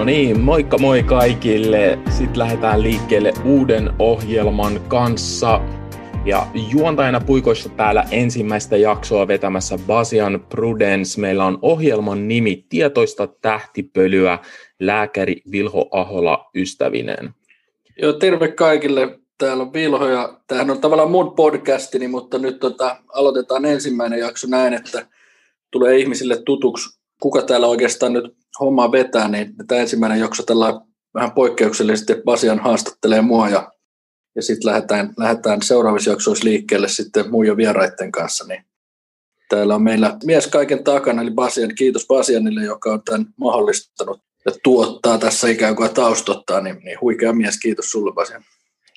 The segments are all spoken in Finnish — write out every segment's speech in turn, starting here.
No niin, moikka moi kaikille. Sitten lähdetään liikkeelle uuden ohjelman kanssa. Ja juontajana puikoissa täällä ensimmäistä jaksoa vetämässä Basian Prudence. Meillä on ohjelman nimi Tietoista tähtipölyä, lääkäri Vilho Ahola ystävineen. Joo, terve kaikille. Täällä on Vilho ja tämähän on tavallaan mun podcastini, mutta nyt tota, aloitetaan ensimmäinen jakso näin, että tulee ihmisille tutuksi, kuka täällä oikeastaan nyt hommaa vetää, niin tämä ensimmäinen jakso tällä vähän poikkeuksellisesti Basian haastattelee mua ja, ja sitten lähdetään, lähdetään seuraavissa jaksoissa liikkeelle sitten muiden vieraiden kanssa. Niin täällä on meillä mies kaiken takana, eli Basian. Kiitos Basianille, joka on tämän mahdollistanut ja tuottaa tässä ikään kuin taustottaa, niin, niin huikea mies. Kiitos sulle Basian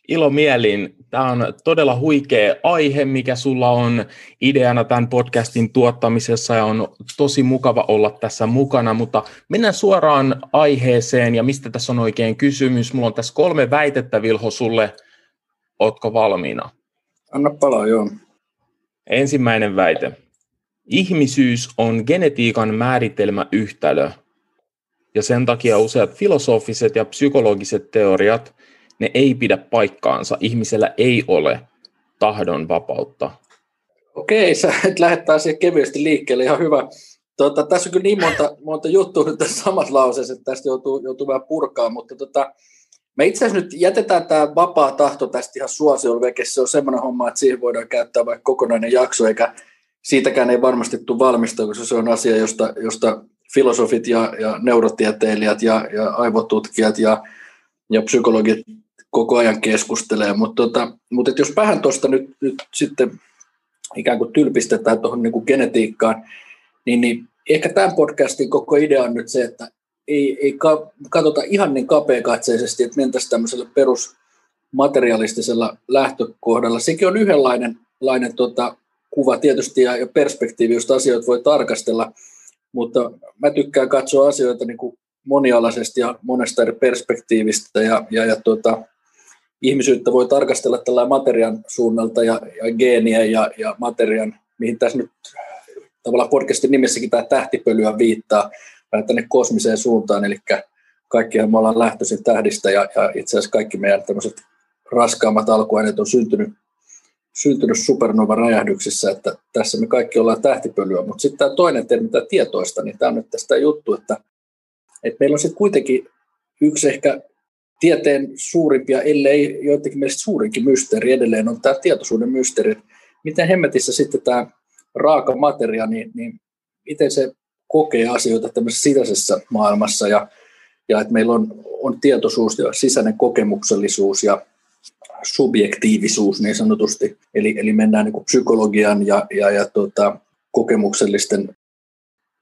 ilo mielin. Tämä on todella huikea aihe, mikä sulla on ideana tämän podcastin tuottamisessa ja on tosi mukava olla tässä mukana, mutta mennään suoraan aiheeseen ja mistä tässä on oikein kysymys. Mulla on tässä kolme väitettä, Vilho, sulle. Ootko valmiina? Anna palaa, joo. Ensimmäinen väite. Ihmisyys on genetiikan määritelmä yhtälö, ja sen takia useat filosofiset ja psykologiset teoriat – ne ei pidä paikkaansa. Ihmisellä ei ole tahdon vapautta. Okei, sä et lähettää siihen kevyesti liikkeelle, ihan hyvä. Tota, tässä on kyllä niin monta, monta juttua nyt tässä samassa lauseessa, että tästä joutuu, joutuu vähän purkaa, mutta tota, me itse asiassa nyt jätetään tämä vapaa tahto tästä ihan suosiolla veke. Se on semmoinen homma, että siihen voidaan käyttää vaikka kokonainen jakso, eikä siitäkään ei varmasti tule valmista, koska se on asia, josta, josta filosofit ja, ja neurotieteilijät ja, ja aivotutkijat ja, ja psykologit koko ajan keskustelee, mutta, tota, mutta jos vähän tuosta nyt, nyt sitten ikään kuin tylpistetään tuohon niin genetiikkaan, niin, niin ehkä tämän podcastin koko idea on nyt se, että ei, ei katsota ihan niin kapeakatseisesti, että mentäisiin tämmöisellä perusmaterialistisella lähtökohdalla. Sekin on yhdenlainen lainen, tota, kuva tietysti ja perspektiivi, josta asioita voi tarkastella, mutta mä tykkään katsoa asioita niin kuin monialaisesti ja monesta eri perspektiivistä ja, ja, ja tota, ihmisyyttä voi tarkastella tällä materian suunnalta ja, ja geeniä ja, ja materian, mihin tässä nyt tavallaan podcastin nimessäkin tämä tähtipölyä viittaa vähän tänne kosmiseen suuntaan, eli kaikkihan me ollaan lähtöisin tähdistä ja, ja itse asiassa kaikki meidän tämmöiset raskaammat alkuaineet on syntynyt, syntynyt supernova-räjähdyksissä, että tässä me kaikki ollaan tähtipölyä, mutta sitten tämä toinen termi, tämä tietoista, niin tämä on nyt tästä juttu, että, että meillä on sitten kuitenkin yksi ehkä tieteen suurimpia, ellei joidenkin mielestä suurinkin mysteeri edelleen on tämä tietoisuuden mysteeri. Miten hemmetissä sitten tämä raaka materia, niin, niin miten se kokee asioita tämmöisessä sisäisessä maailmassa ja, ja että meillä on, on tietoisuus ja sisäinen kokemuksellisuus ja subjektiivisuus niin sanotusti. Eli, eli mennään niin psykologian ja, ja, ja tota, kokemuksellisten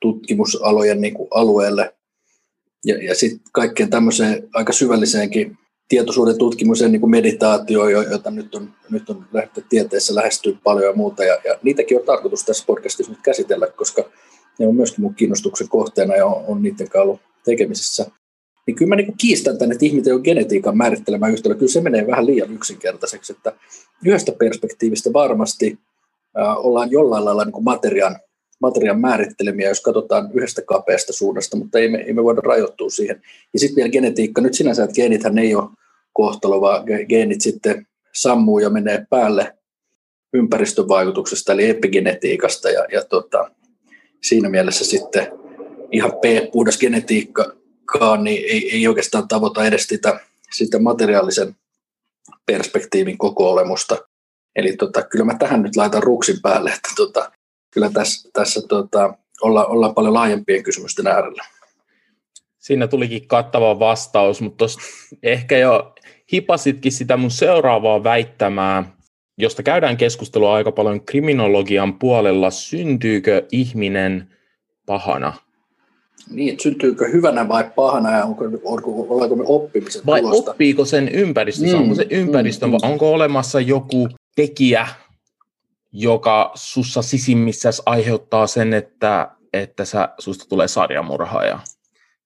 tutkimusalojen niin alueelle ja, ja sitten kaikkeen tämmöiseen aika syvälliseenkin tietoisuuden tutkimuseen, niin kuin meditaatio, jota nyt on, nyt on lähdetty tieteessä lähestyy paljon ja muuta. Ja, ja niitäkin on tarkoitus tässä podcastissa nyt käsitellä, koska ne on myöskin mun kiinnostuksen kohteena ja on, on niiden kanssa ollut tekemisissä. Niin kyllä mä niin kiistän tänne, että ihminen on genetiikan määrittelemä yhtälö. Kyllä se menee vähän liian yksinkertaiseksi, että yhdestä perspektiivistä varmasti äh, ollaan jollain lailla niin kuin materiaan materiaan määrittelemiä, jos katsotaan yhdestä kapeasta suunnasta, mutta ei me, ei me voida rajoittua siihen. Ja sitten vielä genetiikka, nyt sinänsä, että geenithän ei ole kohtalo, vaan geenit sitten sammuu ja menee päälle ympäristön vaikutuksesta, eli epigenetiikasta, ja, ja tota, siinä mielessä sitten ihan P-puhdas genetiikkakaan niin ei, ei oikeastaan tavoita edes sitä, sitä materiaalisen perspektiivin koko olemusta. Eli tota, kyllä mä tähän nyt laitan ruksin päälle, että tota, kyllä tässä, tässä tota, olla, ollaan paljon laajempien kysymysten äärellä. Siinä tulikin kattava vastaus, mutta ehkä jo hipasitkin sitä mun seuraavaa väittämää, josta käydään keskustelua aika paljon kriminologian puolella. Syntyykö ihminen pahana? Niin, että syntyykö hyvänä vai pahana ja onko, onko, ollaanko me oppimisen Vai tulosta? oppiiko sen ympäristö? Mm, onko se ympäristö, mm, mm. onko olemassa joku tekijä, joka sussa sisimmissäsi aiheuttaa sen, että, että sä, susta tulee sarjamurhaaja?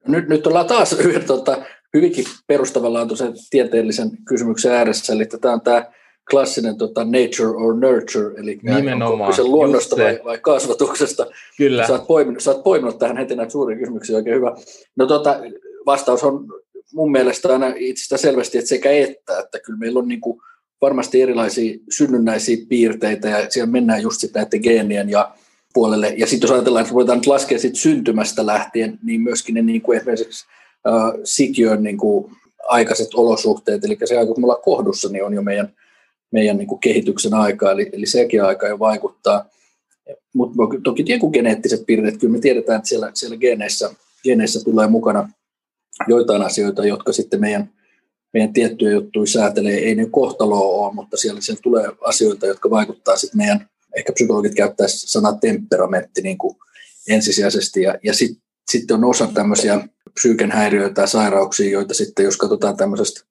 Nyt, nyt ollaan taas yhden tota, hyvinkin perustavanlaatuisen tieteellisen kysymyksen ääressä, eli tämä on tämä klassinen tota, nature or nurture, eli Nimenomaan, onko se luonnosta vai, vai kasvatuksesta. Kyllä. Sä oot, poiminut, sä oot poiminut tähän heti näitä suuria kysymyksiä, oikein hyvä. No tota, vastaus on mun mielestä aina itsestä selvästi, että sekä että, että kyllä meillä on niin kuin varmasti erilaisia synnynnäisiä piirteitä ja siellä mennään just sitten näiden geenien ja puolelle. Ja sitten jos ajatellaan, että voidaan nyt laskea sit syntymästä lähtien, niin myöskin ne niin kuin esimerkiksi äh, sikiön niin kuin aikaiset olosuhteet, eli se aika, kun me ollaan kohdussa, niin on jo meidän, meidän niin kuin kehityksen aika, eli, eli sekin aika jo vaikuttaa. Mutta toki joku geneettiset piirteet, kyllä me tiedetään, että siellä, siellä geneissä, geneissä tulee mukana joitain asioita, jotka sitten meidän, meidän tiettyjä juttuja säätelee. Ei ne kohtaloa ole, mutta siellä, siellä tulee asioita, jotka vaikuttaa sitten meidän, ehkä psykologit käyttää sanaa temperamentti niin kuin ensisijaisesti, ja, ja sitten sit on osa tämmöisiä psyyken häiriöitä ja sairauksia, joita sitten, jos katsotaan tämmöisestä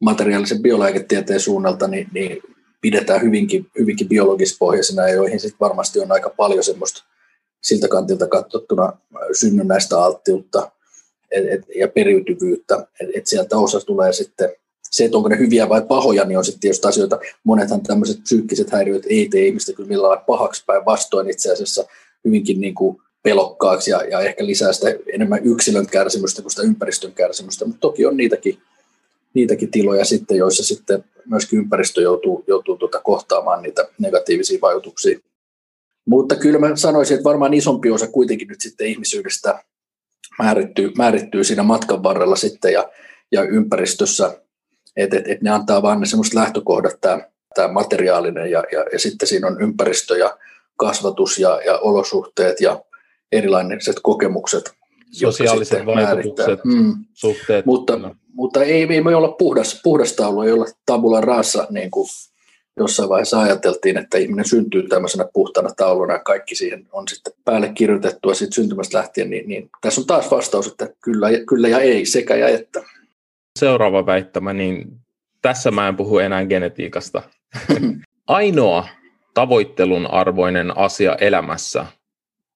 materiaalisen biolääketieteen suunnalta, niin, niin pidetään hyvinkin, hyvinkin biologispohjaisena ja joihin sitten varmasti on aika paljon semmoista siltä kantilta katsottuna synnynnäistä alttiutta et, et, ja periytyvyyttä, että et sieltä osa tulee sitten se, että onko ne hyviä vai pahoja, niin on sitten tietysti asioita, monethan tämmöiset psyykkiset häiriöt ei tee ihmistä kyllä millään pahaksi päin vastoin itse asiassa hyvinkin niin kuin pelokkaaksi ja, ja ehkä lisää sitä enemmän yksilön kärsimystä kuin sitä ympäristön kärsimystä, mutta toki on niitäkin, niitäkin tiloja sitten, joissa sitten myöskin ympäristö joutuu, joutuu tuota kohtaamaan niitä negatiivisia vaikutuksia. Mutta kyllä mä sanoisin, että varmaan isompi osa kuitenkin nyt sitten ihmisyydestä määrittyy, määrittyy siinä matkan varrella sitten ja, ja ympäristössä, että et, et ne antaa vaan ne semmoiset lähtökohdat, tämä, tämä materiaalinen ja, ja, ja sitten siinä on ympäristö ja kasvatus ja, ja olosuhteet ja erilaiset kokemukset. Sosiaaliset vaikutukset, mm. suhteet. Mutta, no. mutta ei, ei voi olla puhdas, puhdas taulu, ei olla tabula rasa, niin kuin jossain vaiheessa ajateltiin, että ihminen syntyy tämmöisenä puhtana tauluna ja kaikki siihen on sitten päälle kirjoitettua siitä syntymästä lähtien, niin, niin tässä on taas vastaus, että kyllä, kyllä ja ei, sekä ja että. Seuraava väittämä, niin tässä mä en puhu enää genetiikasta. Ainoa tavoittelun arvoinen asia elämässä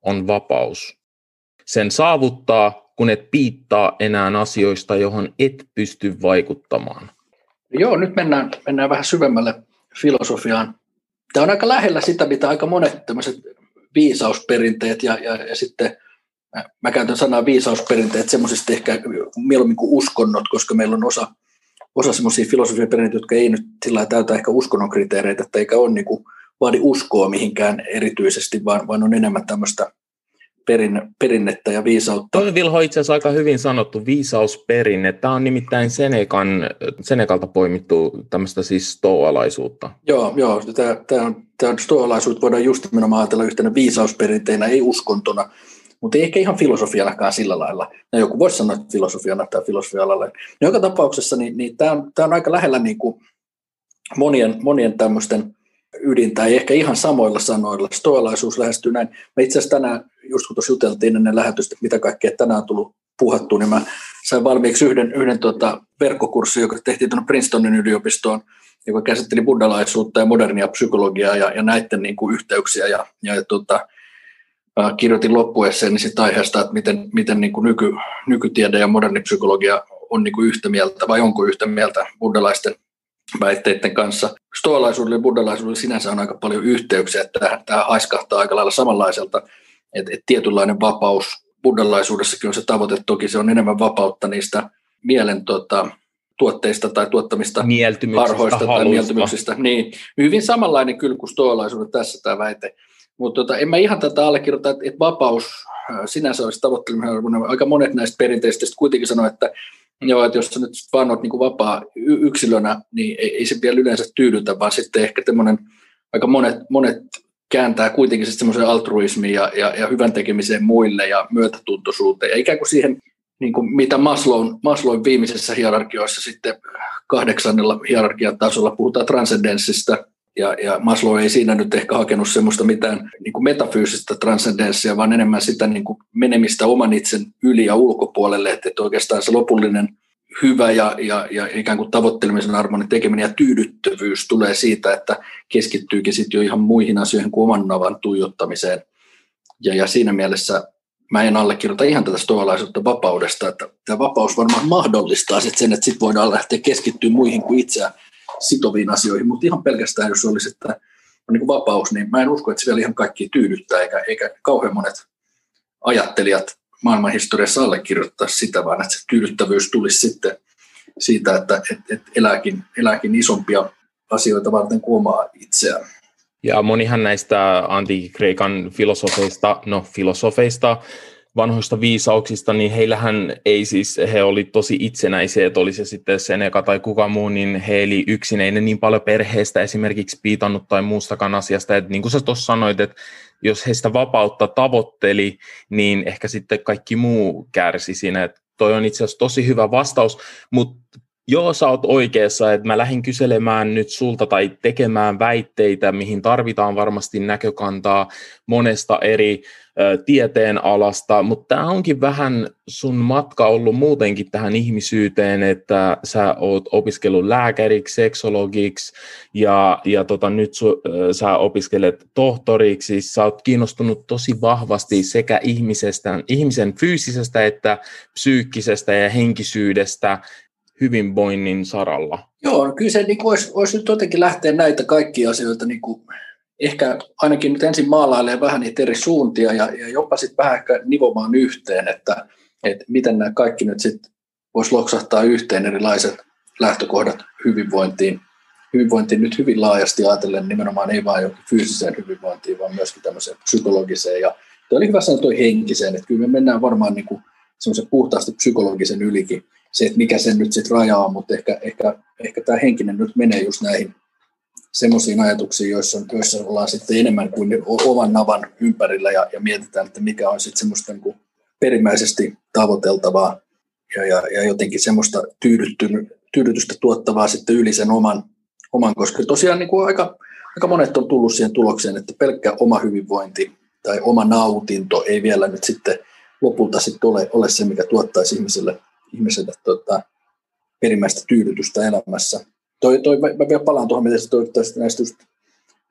on vapaus. Sen saavuttaa, kun et piittaa enää asioista, johon et pysty vaikuttamaan. Joo, nyt mennään, mennään vähän syvemmälle filosofiaan. Tämä on aika lähellä sitä, mitä aika monet tämmöiset viisausperinteet ja, ja, ja sitten mä käytän sanaa viisausperinteet semmoisista ehkä mieluummin kuin uskonnot, koska meillä on osa, osa semmoisia filosofian perinteitä, jotka ei nyt sillä täytä ehkä uskonnon kriteereitä, että eikä ole niin kuin vaadi uskoa mihinkään erityisesti, vaan, vaan on enemmän tämmöistä perin, perinnettä ja viisautta. Toi Vilho itse asiassa aika hyvin sanottu viisausperinne. Tämä on nimittäin Senekan, Senekalta poimittu tämmöistä siis stoalaisuutta. Joo, joo tämä, tämä, tämä stoalaisuutta voidaan just nimenomaan ajatella yhtenä viisausperinteinä, ei uskontona, mutta ei ehkä ihan filosofianakaan sillä lailla. No joku voisi sanoa, että filosofiana tai filosofialalla. No joka tapauksessa niin, niin tämä, on, tämä on aika lähellä niin kuin monien, monien tämmöisten ydintä, ei ehkä ihan samoilla sanoilla. Stoalaisuus lähestyy näin. Me itse asiassa tänään, just kun tuossa juteltiin ennen lähetystä, mitä kaikkea tänään on tullut puhattua, niin mä sain valmiiksi yhden, yhden tuota verkkokurssin, joka tehtiin tuonne Princetonin yliopistoon, joka käsitteli buddhalaisuutta ja modernia psykologiaa ja, ja näiden niin kuin yhteyksiä. Ja, ja, ja tuota, kirjoitin loppuesseen niin sitä aiheesta, että miten, miten niin kuin nyky, nykytiede ja moderni psykologia on niin kuin yhtä mieltä vai onko yhtä mieltä buddhalaisten väitteiden kanssa. Stoalaisuudelle ja buddhalaisuudelle sinänsä on aika paljon yhteyksiä, että tämä haiskahtaa aika lailla samanlaiselta, että, että tietynlainen vapaus buddhalaisuudessakin on se tavoite, toki se on enemmän vapautta niistä mielen tota, tuotteista tai tuottamista harhoista tai mieltymyksistä. Niin, hyvin samanlainen kyllä kuin stoalaisuuden tässä tämä väite. Mutta tota, en mä ihan tätä allekirjoita, että, että vapaus sinänsä olisi tavoitteleminen. Aika monet näistä perinteistä kuitenkin sanoo, että Joo, että jos sä nyt vaan olet niin vapaa yksilönä, niin ei, ei se vielä yleensä tyydytä, vaan sitten ehkä tämmöinen, aika monet, monet kääntää kuitenkin sitten semmoisen altruismiin ja, ja, ja hyvän tekemiseen muille ja myötätuntoisuuteen. Ja ikään kuin siihen, niin kuin mitä Maslown, Maslown viimeisessä hierarkioissa sitten kahdeksannella hierarkian tasolla puhutaan transcendenssista, ja, ja Maslow ei siinä nyt ehkä hakenut semmoista mitään niin kuin metafyysistä transcendenssia, vaan enemmän sitä niin kuin menemistä oman itsen yli ja ulkopuolelle, että, että oikeastaan se lopullinen hyvä ja, ja, ja ikään kuin tavoittelemisen arvoinen tekeminen ja tyydyttävyys tulee siitä, että keskittyykin sitten jo ihan muihin asioihin kuin oman navan tuijottamiseen. Ja, ja siinä mielessä mä en allekirjoita ihan tätä stoalaisuutta vapaudesta, että tämä vapaus varmaan mahdollistaa sit sen, että sitten voidaan lähteä keskittyä muihin kuin itseään sitoviin asioihin, mutta ihan pelkästään, jos olisi, että on niin kuin vapaus, niin mä en usko, että se vielä ihan kaikki tyydyttää, eikä, eikä kauhean monet ajattelijat maailmanhistoriassa allekirjoittaa sitä, vaan että se tyydyttävyys tulisi sitten siitä, että et, et elääkin, elääkin isompia asioita varten kuin omaa itseään. Ja monihan näistä antiikreikan filosofeista, no filosofeista, vanhoista viisauksista, niin heillähän ei siis, he oli tosi itsenäisiä, että oli se sitten Seneca tai kuka muu, niin he eli yksin, ei ne niin paljon perheestä esimerkiksi piitannut tai muustakaan asiasta, että niin kuin sä tuossa sanoit, että jos heistä vapautta tavoitteli, niin ehkä sitten kaikki muu kärsi siinä, että toi on itse asiassa tosi hyvä vastaus, mutta Joo, sä oot oikeassa, että mä lähdin kyselemään nyt sulta tai tekemään väitteitä, mihin tarvitaan varmasti näkökantaa monesta eri ö, tieteen alasta, mutta tämä onkin vähän sun matka ollut muutenkin tähän ihmisyyteen, että sä oot opiskellut lääkäriksi, seksologiksi ja, ja tota, nyt su, ö, sä opiskelet tohtoriksi, sä oot kiinnostunut tosi vahvasti sekä ihmisestä, ihmisen fyysisestä että psyykkisestä ja henkisyydestä, hyvinvoinnin saralla? Joo, kyllä se niin kuin olisi, olisi nyt jotenkin lähteä näitä kaikkia asioita niin kuin ehkä ainakin nyt ensin maalailee vähän niitä eri suuntia ja, ja jopa sitten vähän ehkä nivomaan yhteen, että, että miten nämä kaikki nyt sitten voisi loksahtaa yhteen erilaiset lähtökohdat hyvinvointiin. Hyvinvointiin nyt hyvin laajasti ajatellen nimenomaan ei vain jokin fyysiseen hyvinvointiin, vaan myöskin tämmöiseen psykologiseen ja oli hyvä sanoa toi henkiseen, että kyllä me mennään varmaan niin kuin semmoisen puhtaasti psykologisen ylikin. Se, että mikä sen nyt sitten rajaa, mutta ehkä, ehkä, ehkä tämä henkinen nyt menee just näihin semmoisiin ajatuksiin, joissa, joissa ollaan sitten enemmän kuin oman navan ympärillä ja, ja mietitään, että mikä on sitten semmoista niin perimmäisesti tavoiteltavaa ja, ja, ja jotenkin semmoista tyydytystä tuottavaa sitten yli sen oman, oman koska tosiaan niin kuin aika, aika monet on tullut siihen tulokseen, että pelkkä oma hyvinvointi tai oma nautinto ei vielä nyt sitten lopulta sitten ole, ole se, mikä tuottaisi ihmiselle ihmiselle tota, perimmäistä tyydytystä elämässä. Toi, toi, mä, vielä palaan tuohon, miten sä näistä, just,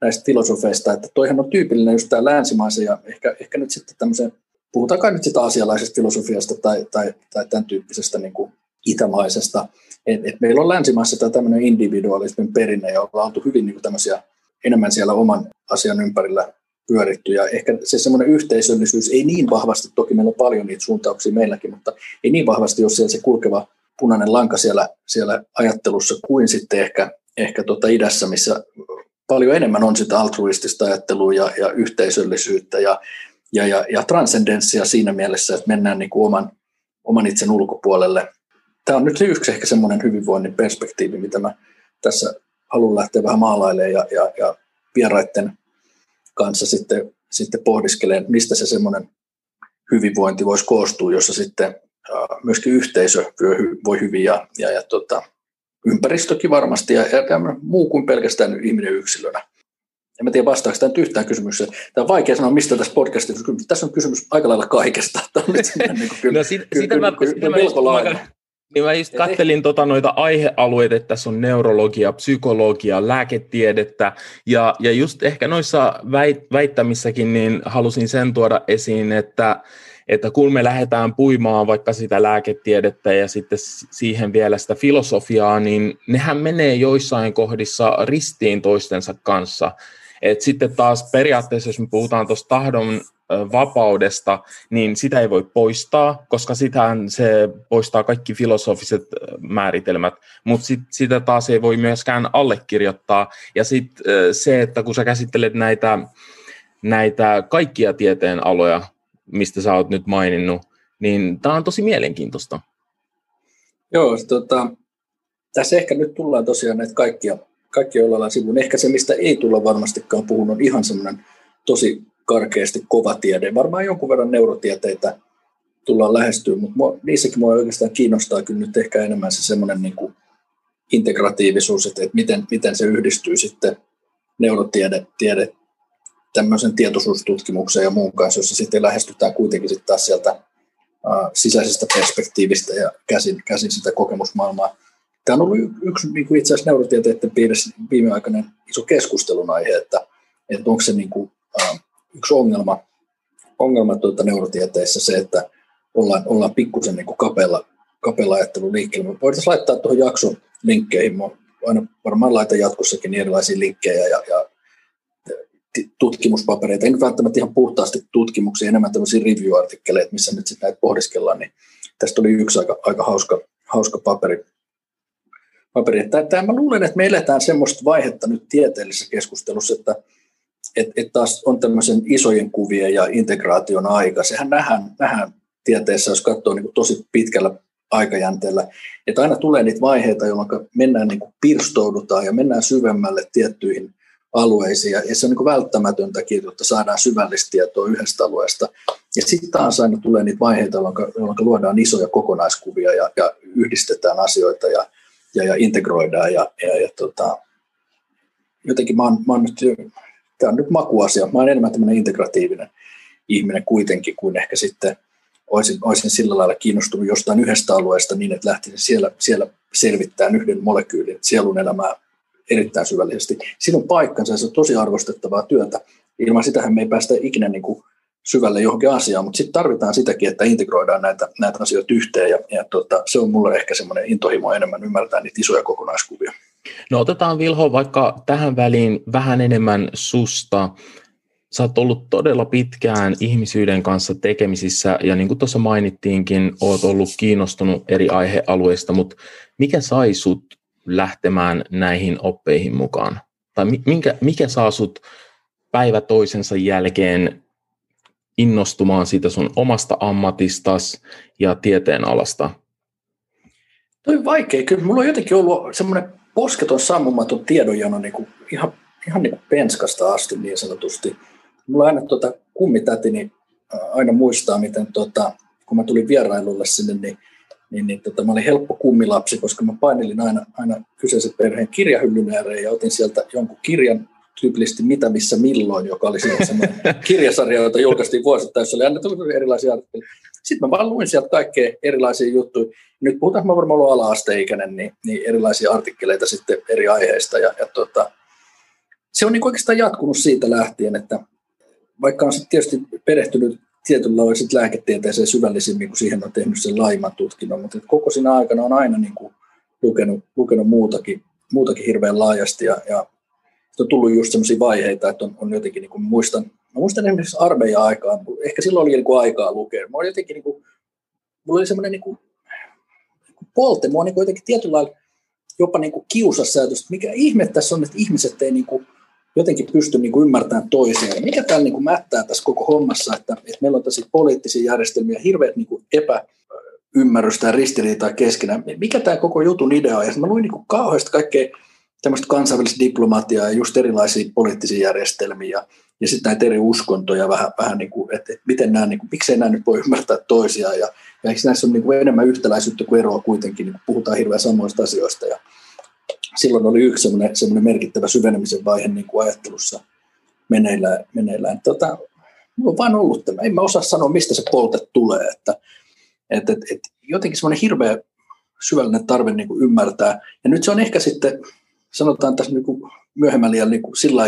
näistä filosofeista, että toihan on tyypillinen just tämä länsimaisen ja ehkä, ehkä nyt sitten tämmöisen, puhutaanko nyt sitä asialaisesta filosofiasta tai, tai, tai tämän tyyppisestä niin kuin itämaisesta, että et meillä on länsimaissa tämä tämmöinen individualismin perinne ja ollaan oltu hyvin niin kuin tämmöisiä enemmän siellä oman asian ympärillä pyöritty ja ehkä se semmoinen yhteisöllisyys ei niin vahvasti, toki meillä on paljon niitä suuntauksia meilläkin, mutta ei niin vahvasti ole siellä se kulkeva punainen lanka siellä, siellä ajattelussa kuin sitten ehkä, ehkä tota idässä, missä paljon enemmän on sitä altruistista ajattelua ja, ja yhteisöllisyyttä ja, ja, ja, ja transcendenssia siinä mielessä, että mennään niin kuin oman, oman itsen ulkopuolelle. Tämä on nyt yksi ehkä semmoinen hyvinvoinnin perspektiivi, mitä mä tässä haluan lähteä vähän maalailemaan ja, ja, ja vieraiden kanssa sitten, sitten pohdiskelee, mistä se semmoinen hyvinvointi voisi koostua, jossa sitten myöskin yhteisö voi hyvin ja, ja, ja tota, ympäristökin varmasti ja, ja muu kuin pelkästään ihminen yksilönä. En mä tiedä vastaako tämä yhtään kysymykseen. Tämä on vaikea sanoa, mistä tässä podcastissa on Tässä on kysymys aika lailla kaikesta. Tämä on nyt niin kuin, no, sitä, kyllä, sitä kyllä, mä, kyllä, sitä kyllä, mä niin mä just kattelin tota noita aihealueita, että tässä on neurologia, psykologia, lääketiedettä ja, ja just ehkä noissa väit, väittämissäkin niin halusin sen tuoda esiin, että, että kun me lähdetään puimaan vaikka sitä lääketiedettä ja sitten siihen vielä sitä filosofiaa, niin nehän menee joissain kohdissa ristiin toistensa kanssa. Et sitten taas periaatteessa, jos me puhutaan tuosta tahdon vapaudesta, niin sitä ei voi poistaa, koska sitähän se poistaa kaikki filosofiset määritelmät, mutta sit, sitä taas ei voi myöskään allekirjoittaa. Ja sitten se, että kun sä käsittelet näitä, näitä kaikkia tieteen aloja, mistä sä oot nyt maininnut, niin tämä on tosi mielenkiintoista. Joo, tota, tässä ehkä nyt tullaan tosiaan näitä kaikkia, kaikkia jollain sivuun. Ehkä se, mistä ei tulla varmastikaan puhunut, on ihan semmoinen tosi karkeasti kova tiede. Varmaan jonkun verran neurotieteitä tullaan lähestyä, mutta mua, niissäkin mua oikeastaan kiinnostaa kyllä nyt ehkä enemmän se semmoinen niin kuin integratiivisuus, että, että miten, miten se yhdistyy sitten neurotiede tiede, tämmöisen tietoisuustutkimukseen ja muun kanssa, jossa sitten lähestytään kuitenkin sitten taas sieltä ä, sisäisestä perspektiivistä ja käsin, käsin sitä kokemusmaailmaa. Tämä on ollut yksi niin kuin itse asiassa neurotieteiden piirissä viimeaikainen iso keskustelun aihe, että, että onko se niin kuin, yksi ongelma, ongelma tuota neurotieteissä se, että ollaan, ollaan pikkusen niin kapealla, kapealla ajattelun liikkeellä. Me voitaisiin laittaa tuohon jakson linkkeihin. Mä aina varmaan laitan jatkossakin erilaisia linkkejä ja, ja tutkimuspapereita, ei välttämättä ihan puhtaasti tutkimuksia, enemmän tämmöisiä review-artikkeleita, missä nyt sitten näitä pohdiskellaan, niin tästä oli yksi aika, aika hauska, hauska paperi. paperi. Tämä, mä luulen, että me eletään semmoista vaihetta nyt tieteellisessä keskustelussa, että että et taas on tämmöisen isojen kuvien ja integraation aika. Sehän nähdään, nähdään tieteessä, jos katsoo niin tosi pitkällä aikajänteellä, että aina tulee niitä vaiheita, jolloin mennään niin kuin pirstoudutaan ja mennään syvemmälle tiettyihin alueisiin, ja se on niin välttämätöntäkin, jotta saadaan syvällistä tietoa yhdestä alueesta. Ja sitten taas aina tulee niitä vaiheita, jolloin, jolloin luodaan isoja kokonaiskuvia ja, ja yhdistetään asioita ja, ja, ja integroidaan. Ja, ja, ja tota, jotenkin mä oon, mä oon nyt, tämä on nyt makuasia, mä oon enemmän tämmöinen integratiivinen ihminen kuitenkin kuin ehkä sitten olisin, olisin sillä lailla kiinnostunut jostain yhdestä alueesta niin, että lähtisin siellä, siellä selvittämään yhden molekyylin sielun elämää erittäin syvällisesti. Siinä on paikkansa se on tosi arvostettavaa työtä. Ilman sitähän me ei päästä ikinä niin kuin syvälle johonkin asiaan, mutta sitten tarvitaan sitäkin, että integroidaan näitä, näitä asioita yhteen ja, ja tota, se on mulle ehkä semmoinen intohimo enemmän ymmärtää niitä isoja kokonaiskuvia. No otetaan Vilho vaikka tähän väliin vähän enemmän susta. Sä oot ollut todella pitkään ihmisyyden kanssa tekemisissä ja niin kuin tuossa mainittiinkin, oot ollut kiinnostunut eri aihealueista, mutta mikä sai sut lähtemään näihin oppeihin mukaan? Tai minkä, mikä saa sut päivä toisensa jälkeen innostumaan siitä sun omasta ammatistas ja tieteen alasta? Toi on vaikea. Kyllä mulla on jotenkin ollut semmoinen posketon sammumaton tiedonjano niin kuin ihan, ihan niin kuin penskasta asti niin sanotusti. Mulla aina tuota, kummitätini aina muistaa, miten tuota, kun mä tulin vierailulle sinne, niin niin, niin tota, mä olin helppo kummilapsi, koska mä painelin aina, aina kyseisen perheen kirjahyllyn ääreen ja otin sieltä jonkun kirjan tyypillisesti Mitä, missä, milloin, joka oli semmoinen kirjasarja, jota julkaistiin vuosittain, jossa oli aina erilaisia artikkeleita. Sitten mä vaan luin sieltä kaikkea erilaisia juttuja. Nyt puhutaan, mä varmaan ollut ala-asteikäinen, niin, niin erilaisia artikkeleita sitten eri aiheista. Ja, ja tota, se on niin oikeastaan jatkunut siitä lähtien, että vaikka on sitten tietysti perehtynyt tietyllä lailla lääketieteeseen syvällisemmin, kun siihen on tehnyt sen laiman tutkinnon, mutta koko siinä aikana on aina niin kuin lukenut, lukenut muutakin, muutakin hirveän laajasti ja, ja on tullut just sellaisia vaiheita, että on, on jotenkin, niin kuin muistan, mä muistan esimerkiksi armeijan aikaa, ehkä silloin oli niin aikaa lukea, mä olin jotenkin, niin kuin, mulla oli semmoinen niin kuin, niin polte, mua niin jotenkin tietyllä lailla jopa niin kuin kiusassa että mikä ihme tässä on, että ihmiset ei niin kuin, jotenkin pysty niin kuin ymmärtämään toisiaan. Mikä täällä niin kuin mättää tässä koko hommassa, että, että meillä on tässä poliittisia järjestelmiä, hirveät niin kuin epäymmärrystä ja ristiriitaa keskenään. Mikä tämä koko jutun idea on? Ja mä luin niin kuin kauheasti kaikkea tämmöistä kansainvälistä diplomatiaa ja just erilaisia poliittisia järjestelmiä ja sitten näitä eri uskontoja vähän, vähän niin kuin, että, että miten nämä, niin kuin, miksei nämä nyt voi ymmärtää toisiaan ja, ja eikö näissä ole niin kuin enemmän yhtäläisyyttä kuin eroa kuitenkin, niin puhutaan hirveän samoista asioista ja, silloin oli yksi semmoinen, semmoinen merkittävä syvenemisen vaihe niin kuin ajattelussa meneillään. meneillään. Tota, on vain ollut tämä. En mä osaa sanoa, mistä se polte tulee. Että, et, et, et, jotenkin semmoinen hirveä syvällinen tarve niin kuin ymmärtää. Ja nyt se on ehkä sitten, sanotaan tässä niin kuin myöhemmällä niin kuin sillä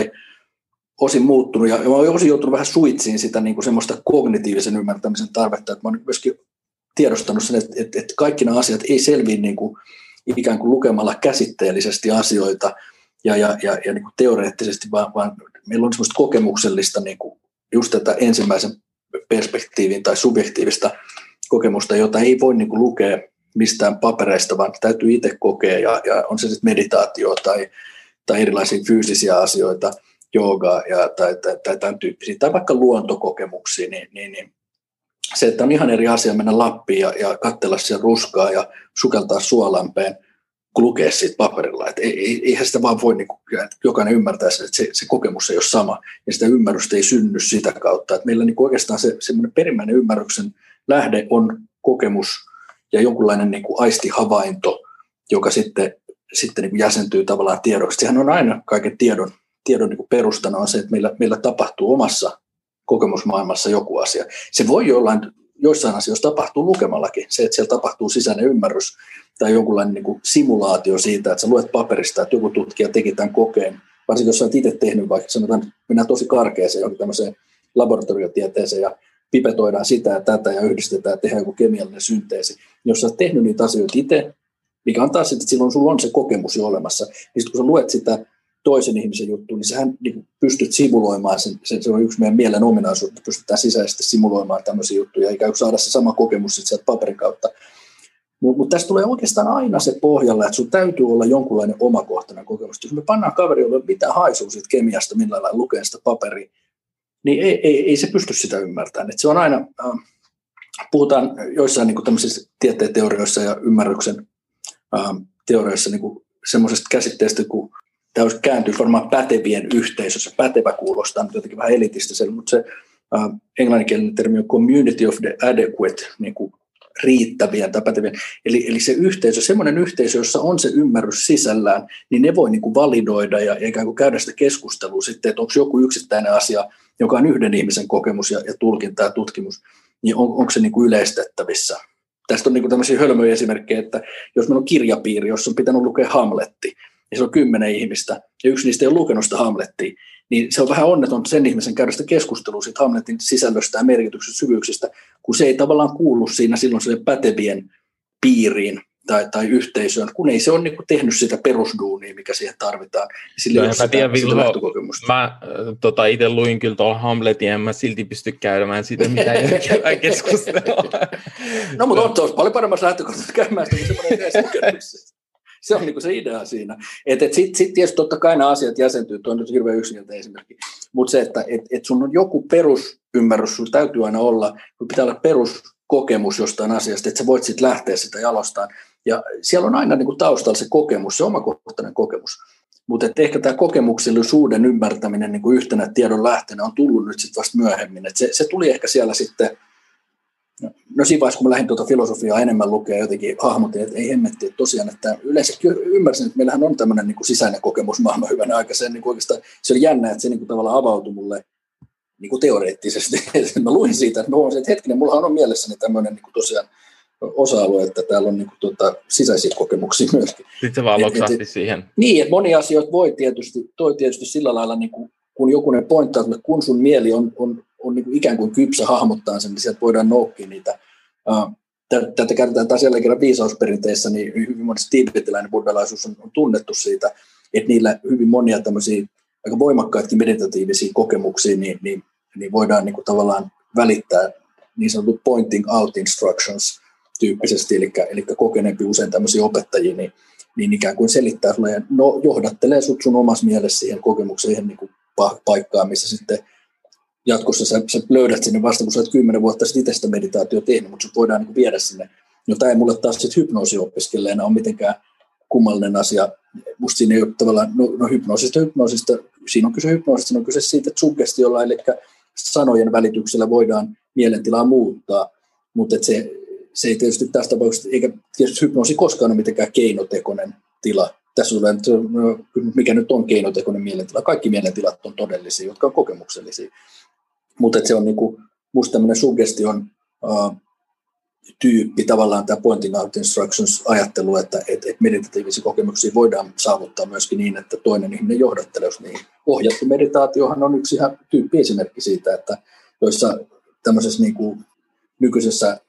osin muuttunut ja mä olen osin joutunut vähän suitsiin sitä niin kuin semmoista kognitiivisen ymmärtämisen tarvetta, että mä myöskin tiedostanut sen, että, että, että kaikki nämä asiat ei selviä niin kuin ikään kuin lukemalla käsitteellisesti asioita ja, ja, ja, ja niin kuin teoreettisesti, vaan, vaan meillä on semmoista kokemuksellista niin kuin just tätä ensimmäisen perspektiivin tai subjektiivista kokemusta, jota ei voi niin kuin lukea mistään papereista, vaan täytyy itse kokea, ja, ja on se sitten meditaatio tai, tai erilaisia fyysisiä asioita, joogaa ja, tai, tai, tai tämän tyyppisiä, tai vaikka luontokokemuksia, niin, niin, niin se, että on ihan eri asia mennä Lappiin ja, ja katsella siellä ruskaa ja sukeltaa suolampeen, kuin lukea siitä paperilla. Et ei, eihän sitä vaan voi, niin kuin, jokainen ymmärtää sen, että se, se kokemus ei ole sama, ja sitä ymmärrystä ei synny sitä kautta. Et meillä niin kuin oikeastaan se semmoinen perimmäinen ymmärryksen lähde on kokemus ja jonkunlainen niin kuin aistihavainto, joka sitten, sitten niin kuin jäsentyy tavallaan tiedoksi. Sehän on aina kaiken tiedon, tiedon niin perustana on se, että meillä, meillä tapahtuu omassa kokemusmaailmassa joku asia. Se voi jollain, joissain asioissa tapahtuu lukemallakin. Se, että siellä tapahtuu sisäinen ymmärrys tai jonkunlainen niin simulaatio siitä, että sä luet paperista, että joku tutkija teki tämän kokeen, varsinkin jos sä oot itse tehnyt, vaikka sanotaan, mennään tosi karkeaseen johonkin tämmöiseen laboratoriotieteeseen ja pipetoidaan sitä ja tätä ja yhdistetään ja tehdään joku kemiallinen synteesi. Jos sä oot tehnyt niitä asioita itse, mikä antaa sitten, että silloin sulla on se kokemus jo olemassa, niin sitten kun sä luet sitä toisen ihmisen juttu, niin sähän niin pystyt simuloimaan sen, se, se on yksi meidän mielen ominaisuus, että pystytään sisäisesti simuloimaan tämmöisiä juttuja, eikä saada se sama kokemus sieltä paperin kautta. Mutta mut tässä tulee oikeastaan aina se pohjalla, että sun täytyy olla jonkunlainen omakohtainen kokemus. Jos me pannaan kaveri, jolla mitä haisuu siitä kemiasta, millä lailla lukee sitä paperia, niin ei, ei, ei se pysty sitä ymmärtämään. Et se on aina, äh, puhutaan joissain niin tämmöisissä tieteen teorioissa ja ymmärryksen äh, teorioissa niin semmoisesta käsitteestä, kun tämä olisi kääntyy varmaan pätevien yhteisössä. Pätevä kuulostaa nyt jotenkin vähän elitistiselle, mutta se äh, englanninkielinen termi on community of the adequate, niin kuin riittävien tai pätevien. Eli, eli se yhteisö, semmoinen yhteisö, jossa on se ymmärrys sisällään, niin ne voi niin kuin validoida ja ikään kuin käydä sitä keskustelua sitten, että onko joku yksittäinen asia, joka on yhden ihmisen kokemus ja, ja tulkinta ja tutkimus, niin on, onko se niin kuin yleistettävissä. Tästä on niin kuin tämmöisiä hölmöjä esimerkkejä, että jos meillä on kirjapiiri, jossa on pitänyt lukea Hamletti, ja se on kymmenen ihmistä, ja yksi niistä ei ole lukenut sitä Hamlettia, niin se on vähän onneton sen ihmisen käydä sitä keskustelua siitä Hamletin sisällöstä ja merkityksestä syvyyksistä, kun se ei tavallaan kuulu siinä silloin sille pätevien piiriin tai, tai yhteisöön, kun ei se ole niin tehnyt sitä perusduunia, mikä siihen tarvitaan. Sillä no, ei ole tiedä, sitä Mä äh, tota, itse luin kyllä tuolla Hamletin, en mä silti pysty käymään sitä mitä järkevää keskustelua. no, mutta on paljon paremmassa lähtökohdassa käymään sitä, kuin semmoinen se on niin se idea siinä. Että et sitten sit tietysti totta kai nämä asiat jäsentyy, tuo on nyt hirveän yksinkertainen esimerkki, mutta se, että et, et sun on joku perusymmärrys, sun täytyy aina olla, sun pitää olla peruskokemus jostain asiasta, että sä voit sitten lähteä sitä jalostaan. Ja siellä on aina niin kuin taustalla se kokemus, se omakohtainen kokemus. Mutta ehkä tämä kokemuksellisuuden ymmärtäminen niin kuin yhtenä tiedon lähteenä on tullut nyt sitten vasta myöhemmin. Et se, se tuli ehkä siellä sitten No, no siinä vaiheessa, kun mä lähdin tuota filosofiaa enemmän lukea, jotenkin hahmotin, että ei hemmetti, että tosiaan, että yleensä ymmärsin, että meillähän on tämmöinen niin kuin sisäinen kokemus maailman hyvänä aika. Se, niin kuin oikeastaan, se oli jännä, että se niin kuin tavallaan avautui mulle niin kuin teoreettisesti. mä luin siitä, että mä huomasin, että hetkinen, mulla on mielessäni tämmöinen niin kuin tosiaan osa-alue, että täällä on niin kuin, tuota, sisäisiä kokemuksia myöskin. Sitten se vaan loksahti et, et, siihen. Niin, että monia asioita voi tietysti, toi tietysti sillä lailla, niin kuin, kun joku ne pointtaa, että kun sun mieli on, on on niin kuin ikään kuin kypsä hahmottaa sen, niin sieltä voidaan noukkia niitä. Tätä käytetään taas jälleen kerran viisausperinteissä, niin hyvin monesti tiibetiläinen buddhalaisuus on, on tunnettu siitä, että niillä hyvin monia tämmöisiä aika voimakkaatkin meditatiivisia kokemuksia, niin, niin, niin voidaan niin kuin tavallaan välittää niin sanotut pointing out instructions tyyppisesti, eli, eli kokeneempi usein tämmöisiä opettajia, niin, niin ikään kuin selittää sulle ja no, johdattelee sut sun omassa mielessä siihen kokemukseen, niin kuin paikkaan, missä sitten jatkossa sä, sä löydät sinne vasta, kun sä oot kymmenen vuotta sitten itse sitä meditaatio tehnyt, mutta sut voidaan niin viedä sinne. No tämä ei mulle taas sitten hypnoosiopiskelijana ole mitenkään kummallinen asia. Musta siinä ei ole tavallaan, no, no hypnoosista, hypnoosista, siinä on kyse hypnoosista, siinä on kyse siitä, että suggestiolla, eli sanojen välityksellä voidaan mielentilaa muuttaa, mutta se, se ei tietysti tässä tapauksessa, eikä tietysti hypnoosi koskaan ole mitenkään keinotekoinen tila. Tässä no, mikä nyt on keinotekoinen mielentila. Kaikki mielentilat on todellisia, jotka on kokemuksellisia. Mutta se on niinku, musta tämmöinen suggestion uh, tyyppi, tavallaan tämä pointing out instructions ajattelu, että et, et meditatiivisia kokemuksia voidaan saavuttaa myöskin niin, että toinen ihminen johdattelee niin. Ohjattu meditaatiohan on yksi ihan tyyppi esimerkki siitä, että joissa tämmöisessä niin kuin nykyisessä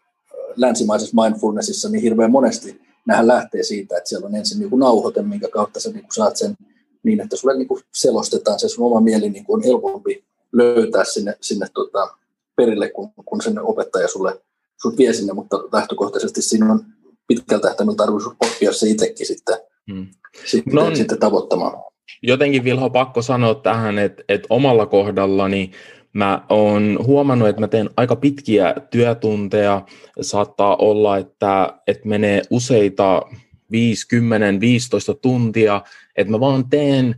länsimaisessa mindfulnessissa niin hirveän monesti nähän lähtee siitä, että siellä on ensin niin kuin nauhoite, minkä kautta sä niin kuin saat sen niin, että sulle niin kuin selostetaan se sun oma mieli niin kuin on helpompi löytää sinne, sinne tota, perille, kun, kun sen opettaja sulle sut vie sinne, mutta lähtökohtaisesti siinä on pitkällä tähtäimellä tarkoitus oppia se itsekin sitten, hmm. sitten, no, sitten tavoittamaan. Jotenkin Vilho pakko sanoa tähän, että, että omalla kohdallani mä oon huomannut, että mä teen aika pitkiä työtunteja. Saattaa olla, että, että menee useita 5, 10, 15 tuntia, että mä vaan teen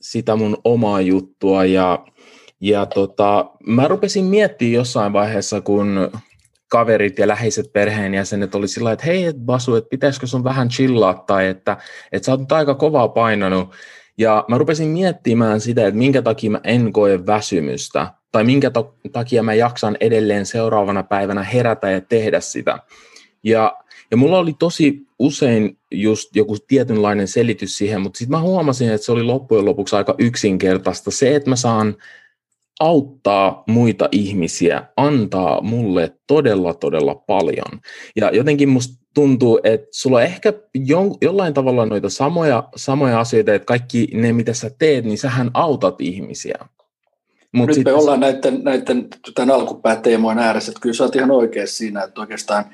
sitä mun omaa juttua ja ja tota, mä rupesin miettimään jossain vaiheessa, kun kaverit ja läheiset perheenjäsenet oli sillä että hei Basu, että pitäisikö sun vähän chillaa tai että, että sä oot nyt aika kovaa painanut. Ja mä rupesin miettimään sitä, että minkä takia mä en koe väsymystä tai minkä takia mä jaksan edelleen seuraavana päivänä herätä ja tehdä sitä. Ja, ja mulla oli tosi usein just joku tietynlainen selitys siihen, mutta sitten mä huomasin, että se oli loppujen lopuksi aika yksinkertaista. Se, että mä saan auttaa muita ihmisiä antaa mulle todella, todella paljon. Ja jotenkin musta tuntuu, että sulla on ehkä jo, jollain tavalla noita samoja, samoja asioita, että kaikki ne, mitä sä teet, niin sähän autat ihmisiä. Mut Nyt me ollaan näiden, näiden tämän alkupään teemojen ääressä, että kyllä sä oot ihan oikein siinä, että oikeastaan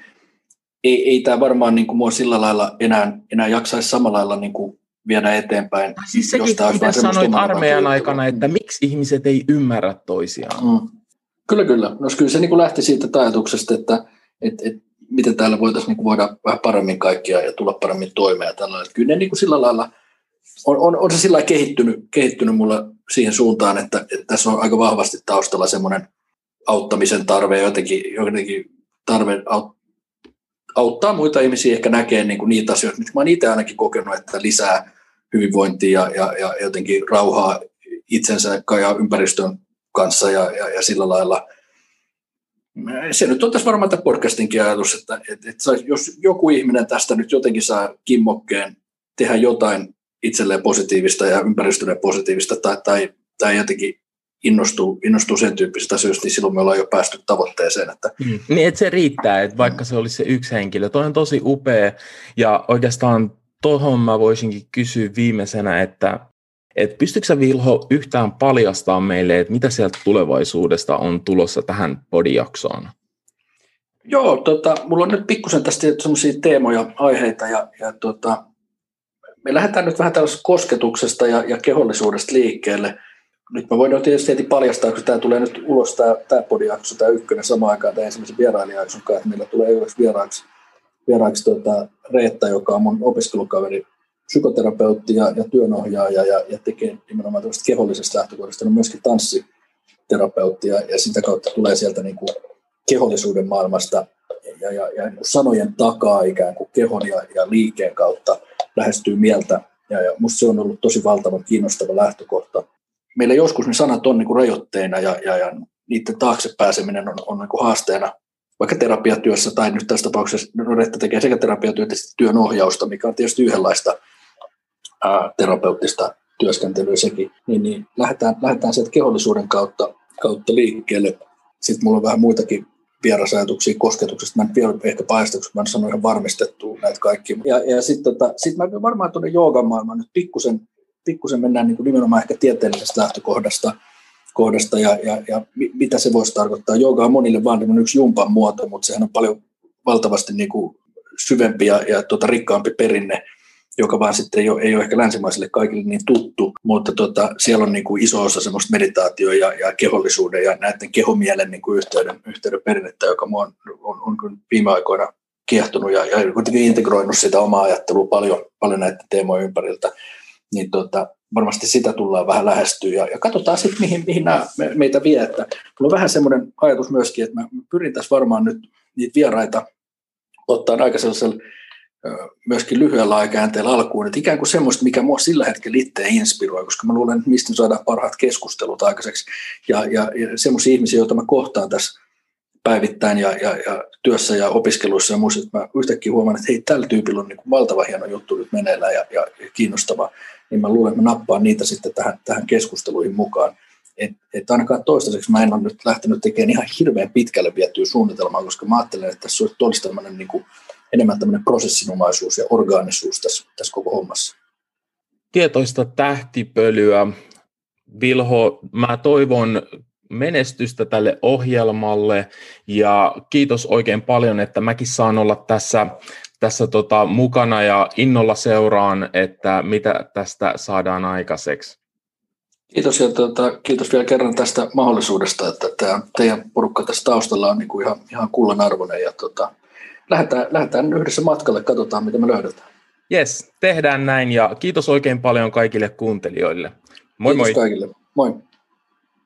ei, ei tämä varmaan niin kuin mua sillä lailla enää, enää jaksaisi samalla lailla niin kuin viedä eteenpäin. Siis sekin, mitä sanoit armeijan aikana, että miksi ihmiset ei ymmärrä toisiaan. Mm. Kyllä, kyllä. No kyllä se niin kuin lähti siitä ajatuksesta, että et, et, miten täällä voitaisiin niin voida vähän paremmin kaikkia ja tulla paremmin toimeen. Tällainen. Kyllä ne niin kuin sillä lailla, on, on, on se sillä kehittynyt, kehittynyt mulla siihen suuntaan, että, että tässä on aika vahvasti taustalla semmoinen auttamisen tarve, jotenkin, jotenkin tarve auttaa muita ihmisiä ehkä näkee niin kuin niitä asioita, mitä mä oon itse ainakin kokenut, että lisää hyvinvointia ja, ja, ja jotenkin rauhaa itsensä ja ympäristön kanssa ja, ja, ja sillä lailla. Se nyt on tässä varmaan tämä podcastinkin ajatus, että, että, että jos joku ihminen tästä nyt jotenkin saa kimmokkeen tehdä jotain itselleen positiivista ja ympäristölle positiivista tai, tai, tai jotenkin innostuu, innostuu sen tyyppisistä asioista, niin silloin me ollaan jo päästy tavoitteeseen. Että... Mm. Niin, että se riittää, että vaikka se olisi se yksi henkilö. Toi on tosi upea ja oikeastaan tuohon mä voisinkin kysyä viimeisenä, että et pystytkö Vilho yhtään paljastaa meille, että mitä sieltä tulevaisuudesta on tulossa tähän podijaksoon? Joo, tota, mulla on nyt pikkusen tästä sellaisia teemoja, aiheita ja, ja tota, me lähdetään nyt vähän tällaisesta kosketuksesta ja, ja kehollisuudesta liikkeelle. Nyt mä voin tietysti heti paljastaa, kun tämä tulee nyt ulos, tämä, tämä podijakso, tämä ykkönen samaan aikaan tämän ensimmäisen vierailijakson kanssa, että meillä tulee vieraaksi vieraaksi tuota Reetta, joka on mun opiskelukaveri, psykoterapeutti ja, ja työnohjaaja ja, ja tekee nimenomaan tällaista kehollisesta lähtökohdasta, on myöskin tanssiterapeutti ja, ja sitä kautta tulee sieltä niin kuin kehollisuuden maailmasta ja, ja, ja niin sanojen takaa ikään kuin kehon ja, ja liikkeen kautta lähestyy mieltä. Ja, ja musta se on ollut tosi valtavan kiinnostava lähtökohta. Meillä joskus ne sanat on niin kuin rajoitteina ja, ja, ja niiden taakse pääseminen on, on niin kuin haasteena vaikka terapiatyössä, tai nyt tässä tapauksessa Noretta tekee sekä terapiatyötä että työn ohjausta, mikä on tietysti yhdenlaista ää, terapeuttista työskentelyä sekin, niin, niin lähdetään, lähdetään sieltä kehollisuuden kautta, kautta liikkeelle. Sitten mulla on vähän muitakin vierasajatuksia kosketuksesta. Mä en vielä ehkä koska mä en sano ihan varmistettua näitä kaikki. Ja, ja sitten tota, sit mä varmaan tuonne joogan maailmaan nyt pikkusen, pikkusen mennään niin kuin nimenomaan ehkä tieteellisestä lähtökohdasta – kohdasta ja, ja, ja mitä se voisi tarkoittaa. Jooga on monille vain yksi jumpan muoto, mutta sehän on paljon valtavasti niin kuin syvempi ja, ja tuota, rikkaampi perinne, joka vaan sitten ei ole, ei ole ehkä länsimaisille kaikille niin tuttu, mutta tuota, siellä on niin kuin iso osa semmoista meditaatio- ja, ja kehollisuuden ja näiden kehomielen niin kuin yhteyden, yhteyden perinnettä, joka mua on, on, on viime aikoina kiehtonut ja, ja kuitenkin integroinut sitä omaa ajattelua paljon, paljon näiden teemojen ympäriltä. Niin tuota, varmasti sitä tullaan vähän lähestyä ja, ja katsotaan sitten, mihin, mihin nämä me, meitä vie. Että mulla on vähän semmoinen ajatus myöskin, että mä pyrin tässä varmaan nyt niitä vieraita ottaa aika sellaisella myöskin lyhyellä aikaänteellä alkuun, että ikään kuin semmoista, mikä mua sillä hetkellä itse inspiroi, koska mä luulen, että mistä saadaan parhaat keskustelut aikaiseksi. Ja, ja, ja semmoisia ihmisiä, joita mä kohtaan tässä päivittäin ja, ja, ja työssä ja opiskeluissa ja muissa, että mä yhtäkkiä huomaan, että hei, tällä tyypillä on niin kuin valtava hieno juttu nyt meneillään ja, ja, kiinnostava niin mä luulen, että mä nappaan niitä sitten tähän, tähän keskusteluihin mukaan. Et, et ainakaan toistaiseksi mä en ole nyt lähtenyt tekemään ihan hirveän pitkälle vietyä suunnitelmaa, koska mä ajattelen, että tässä olisi tämmöinen niin kuin, enemmän tämmöinen prosessinomaisuus ja orgaanisuus tässä, tässä koko hommassa. Tietoista tähtipölyä. Vilho, mä toivon menestystä tälle ohjelmalle ja kiitos oikein paljon, että mäkin saan olla tässä tässä tota, mukana ja innolla seuraan, että mitä tästä saadaan aikaiseksi. Kiitos ja tuota, kiitos vielä kerran tästä mahdollisuudesta, että tämä teidän porukka tässä taustalla on niinku ihan, ihan kullanarvoinen ja tuota, lähdetään, lähdetään yhdessä matkalle, katsotaan mitä me löydetään. Yes, tehdään näin ja kiitos oikein paljon kaikille kuuntelijoille. Moi kiitos moi. kaikille. Moi.